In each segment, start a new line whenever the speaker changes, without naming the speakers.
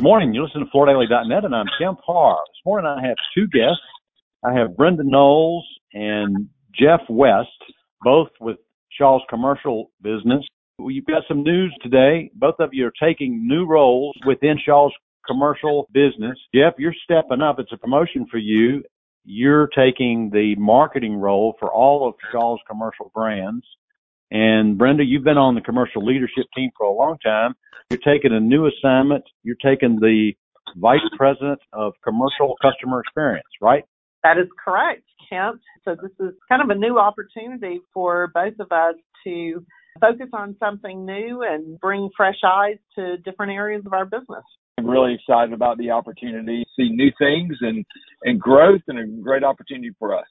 Good morning. You listen to FloorDaily.net, and I'm Kemp Harr. This morning I have two guests. I have Brenda Knowles and Jeff West, both with Shaw's commercial business. You've got some news today. Both of you are taking new roles within Shaw's commercial business. Jeff, you're stepping up. It's a promotion for you. You're taking the marketing role for all of Shaw's commercial brands. And Brenda, you've been on the commercial leadership team for a long time. You're taking a new assignment. You're taking the vice president of commercial customer experience, right?
That is correct, Kemp. So this is kind of a new opportunity for both of us to focus on something new and bring fresh eyes to different areas of our business.
I'm really excited about the opportunity to see new things and, and growth and a great opportunity for us.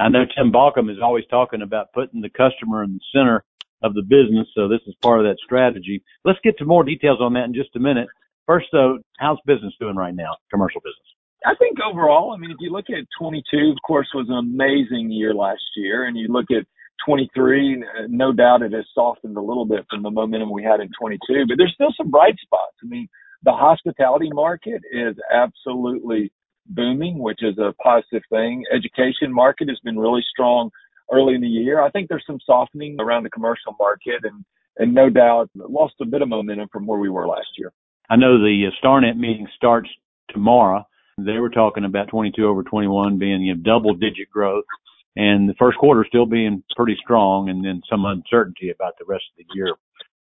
I know Tim Baucom is always talking about putting the customer in the center of the business, so this is part of that strategy. Let's get to more details on that in just a minute. First, though, how's business doing right now, commercial business?
I think overall, I mean, if you look at 22, of course, was an amazing year last year, and you look at 23, no doubt it has softened a little bit from the momentum we had in 22, but there's still some bright spots. I mean, the hospitality market is absolutely booming, which is a positive thing. Education market has been really strong early in the year. I think there's some softening around the commercial market and, and no doubt lost a bit of momentum from where we were last year.
I know the uh, StarNet meeting starts tomorrow. They were talking about 22 over 21 being you know, double digit growth and the first quarter still being pretty strong and then some uncertainty about the rest of the year.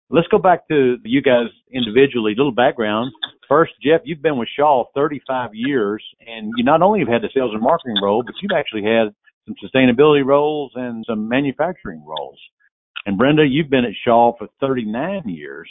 Let's go back to you guys individually, little background. First, Jeff, you've been with Shaw 35 years and you not only have had the sales and marketing role, but you've actually had some sustainability roles and some manufacturing roles. And Brenda, you've been at Shaw for 39 years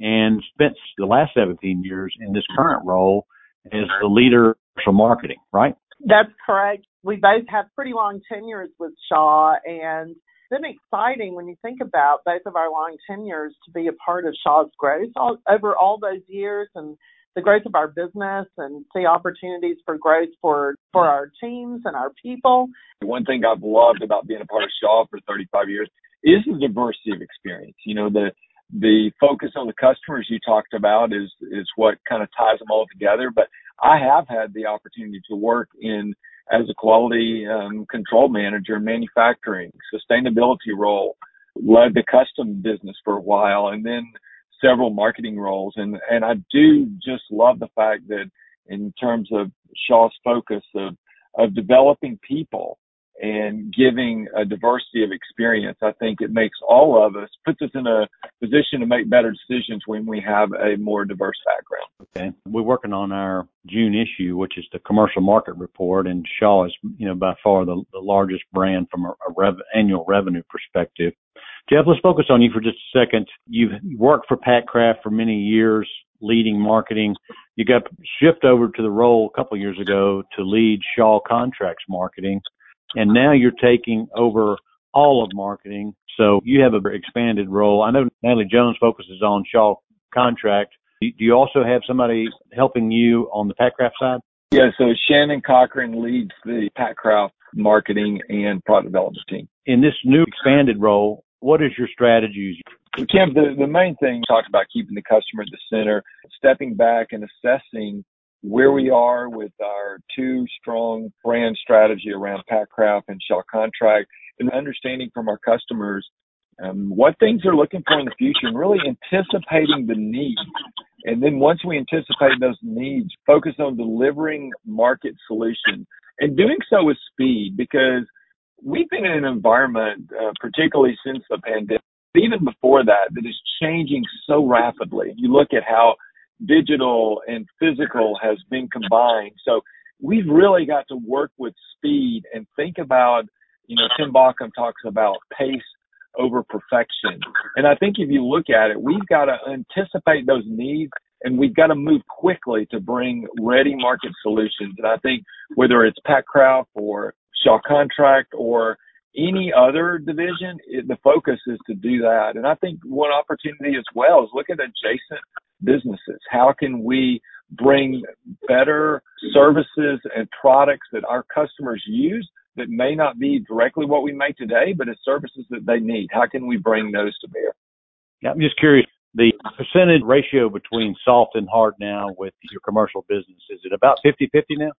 and spent the last 17 years in this current role as the leader for marketing, right?
That's correct. We both have pretty long tenures with Shaw and been exciting when you think about both of our long tenures to be a part of Shaw's growth all, over all those years and the growth of our business and see opportunities for growth for for our teams and our people.
One thing I've loved about being a part of Shaw for 35 years is the diversity of experience. You know, the the focus on the customers you talked about is is what kind of ties them all together. But I have had the opportunity to work in as a quality um, control manager in manufacturing, sustainability role, led the custom business for a while, and then several marketing roles. And and I do just love the fact that in terms of Shaw's focus of of developing people and giving a diversity of experience, I think it makes all of us, puts us in a position to make better decisions when we have a more diverse background.
Okay. We're working on our June issue, which is the commercial market report, and Shaw is, you know, by far the, the largest brand from a, a rev, annual revenue perspective. Jeff, let's focus on you for just a second. You've worked for Patcraft for many years, leading marketing. You got shipped over to the role a couple of years ago to lead Shaw Contracts marketing and now you're taking over all of marketing. So you have an expanded role. I know Natalie Jones focuses on Shaw contract. Do you also have somebody helping you on the Patcraft side?
Yeah, so Shannon Cochran leads the Patcraft marketing and product development team.
In this new expanded role, what is your strategies?
Kemp, the, the main thing talked about keeping the customer at the center, stepping back and assessing where we are with our two strong brand strategy around Patcraft and Shaw Contract and understanding from our customers um, what things they're looking for in the future and really anticipating the needs. And then once we anticipate those needs, focus on delivering market solutions and doing so with speed because we've been in an environment, uh, particularly since the pandemic, even before that, that is changing so rapidly. You look at how digital and physical has been combined. So we've really got to work with speed and think about, you know, Tim Baucom talks about pace over perfection. And I think if you look at it, we've got to anticipate those needs and we've got to move quickly to bring ready market solutions. And I think whether it's Pat or Shaw Contract or any other division, it, the focus is to do that. And I think one opportunity as well is look at adjacent businesses. How can we bring better services and products that our customers use that may not be directly what we make today, but as services that they need? How can we bring those to bear?
Yeah, I'm just curious. the percentage ratio between soft and hard now with your commercial business? Is it about 50-50 now?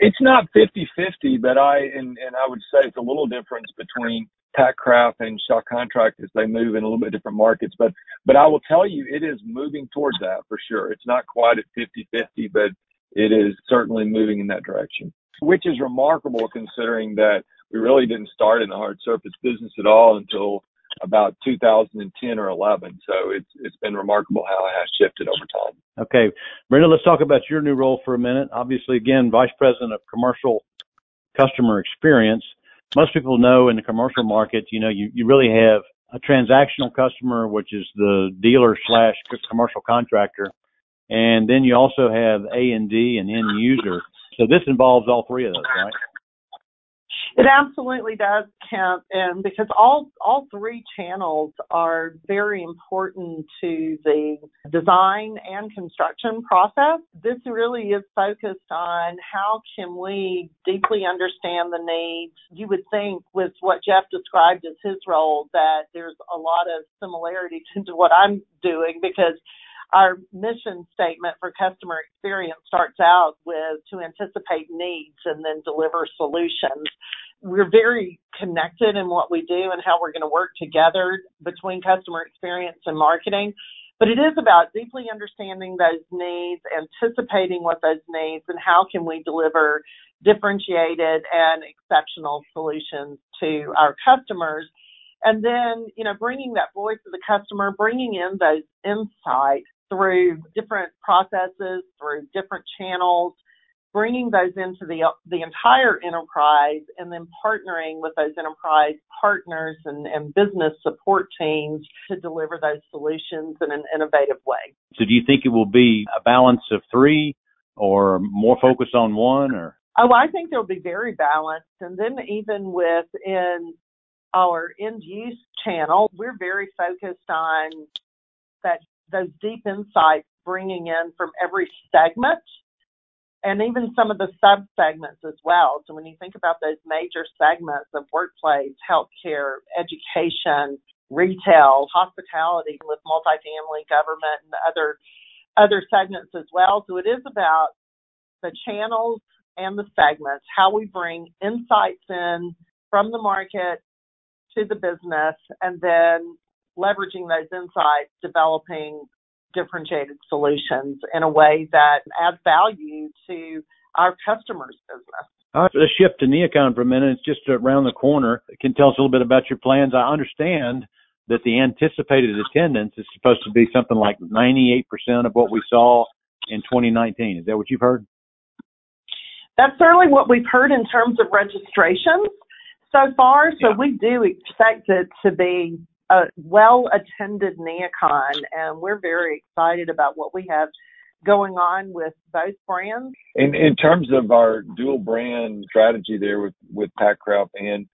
It's not 50-50, but I and, and I would say it's a little difference between Patcraft and Shaw Contract as they move in a little bit different markets. But but I will tell you, it is moving towards that for sure. It's not quite at 50-50, but it is certainly moving in that direction, which is remarkable considering that we really didn't start in the hard surface business at all until about 2010 or 11. So it's it's been remarkable how it has shifted over time.
Okay, Brenda, let's talk about your new role for a minute. Obviously, again, Vice President of Commercial Customer Experience. Most people know in the commercial market, you know, you, you really have a transactional customer, which is the dealer slash commercial contractor, and then you also have A and D and end user. So this involves all three of those, right?
It absolutely does, Kemp, and because all all three channels are very important to the design and construction process. This really is focused on how can we deeply understand the needs. You would think with what Jeff described as his role that there's a lot of similarity to what I'm doing because our mission statement for customer experience starts out with to anticipate needs and then deliver solutions. We're very connected in what we do and how we're going to work together between customer experience and marketing. But it is about deeply understanding those needs, anticipating what those needs, and how can we deliver differentiated and exceptional solutions to our customers. And then, you know, bringing that voice of the customer, bringing in those insights through different processes, through different channels, bringing those into the the entire enterprise, and then partnering with those enterprise partners and, and business support teams to deliver those solutions in an innovative way.
So, do you think it will be a balance of three, or more focused on one, or?
Oh, I think they'll be very balanced, and then even within our end use channel, we're very focused on that those deep insights bringing in from every segment and even some of the sub segments as well. So when you think about those major segments of workplace, healthcare, education, retail, hospitality with multifamily, government and other other segments as well. So it is about the channels and the segments, how we bring insights in from the market to the business and then leveraging those insights, developing differentiated solutions in a way that adds value to our customers' business.
All right, let's shift to NeoCon for a minute. It's just around the corner. Can you tell us a little bit about your plans? I understand that the anticipated attendance is supposed to be something like 98% of what we saw in 2019. Is that what you've heard?
That's certainly what we've heard in terms of registrations so far. So yeah. we do expect it to be a well attended NeoCon, and we're very excited about what we have going on with both brands.
In in terms of our dual brand strategy there with with Pat Patcraft and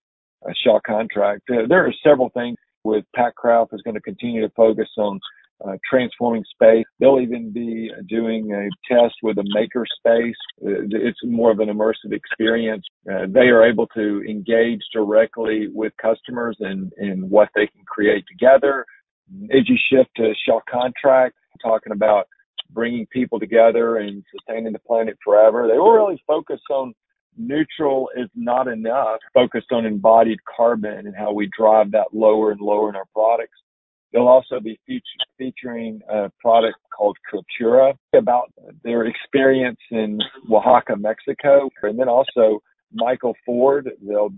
uh, Shaw Contract, uh, there are several things. With Pat Patcraft is going to continue to focus on uh, transforming space. They'll even be doing a test with a maker space. Uh, it's more of an immersive experience. Uh, they are able to engage directly with customers and, and what they can create together. As you shift to Shaw Contract, talking about bringing people together and sustaining the planet forever, they will really focus on neutral is not enough, focused on embodied carbon and how we drive that lower and lower in our products. They'll also be featuring a product called Cultura about their experience in Oaxaca, Mexico. And then also Michael Ford, they'll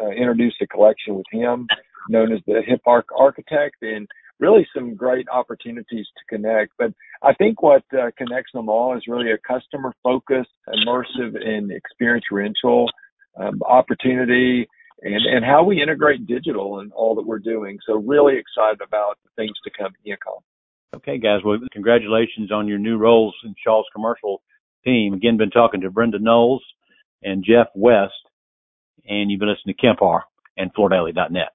uh, introduce a collection with him known as the Hip Hop Architect and really some great opportunities to connect. But I think what uh, connects them all is really a customer focused, immersive and experiential um, opportunity and, and how we integrate digital and all that we're doing. So really excited about the things to come at.
Okay, guys. Well, congratulations on your new roles in Shaw's commercial team. Again, been talking to Brenda Knowles and Jeff West, and you've been listening to Kemp and FloorDaily.net.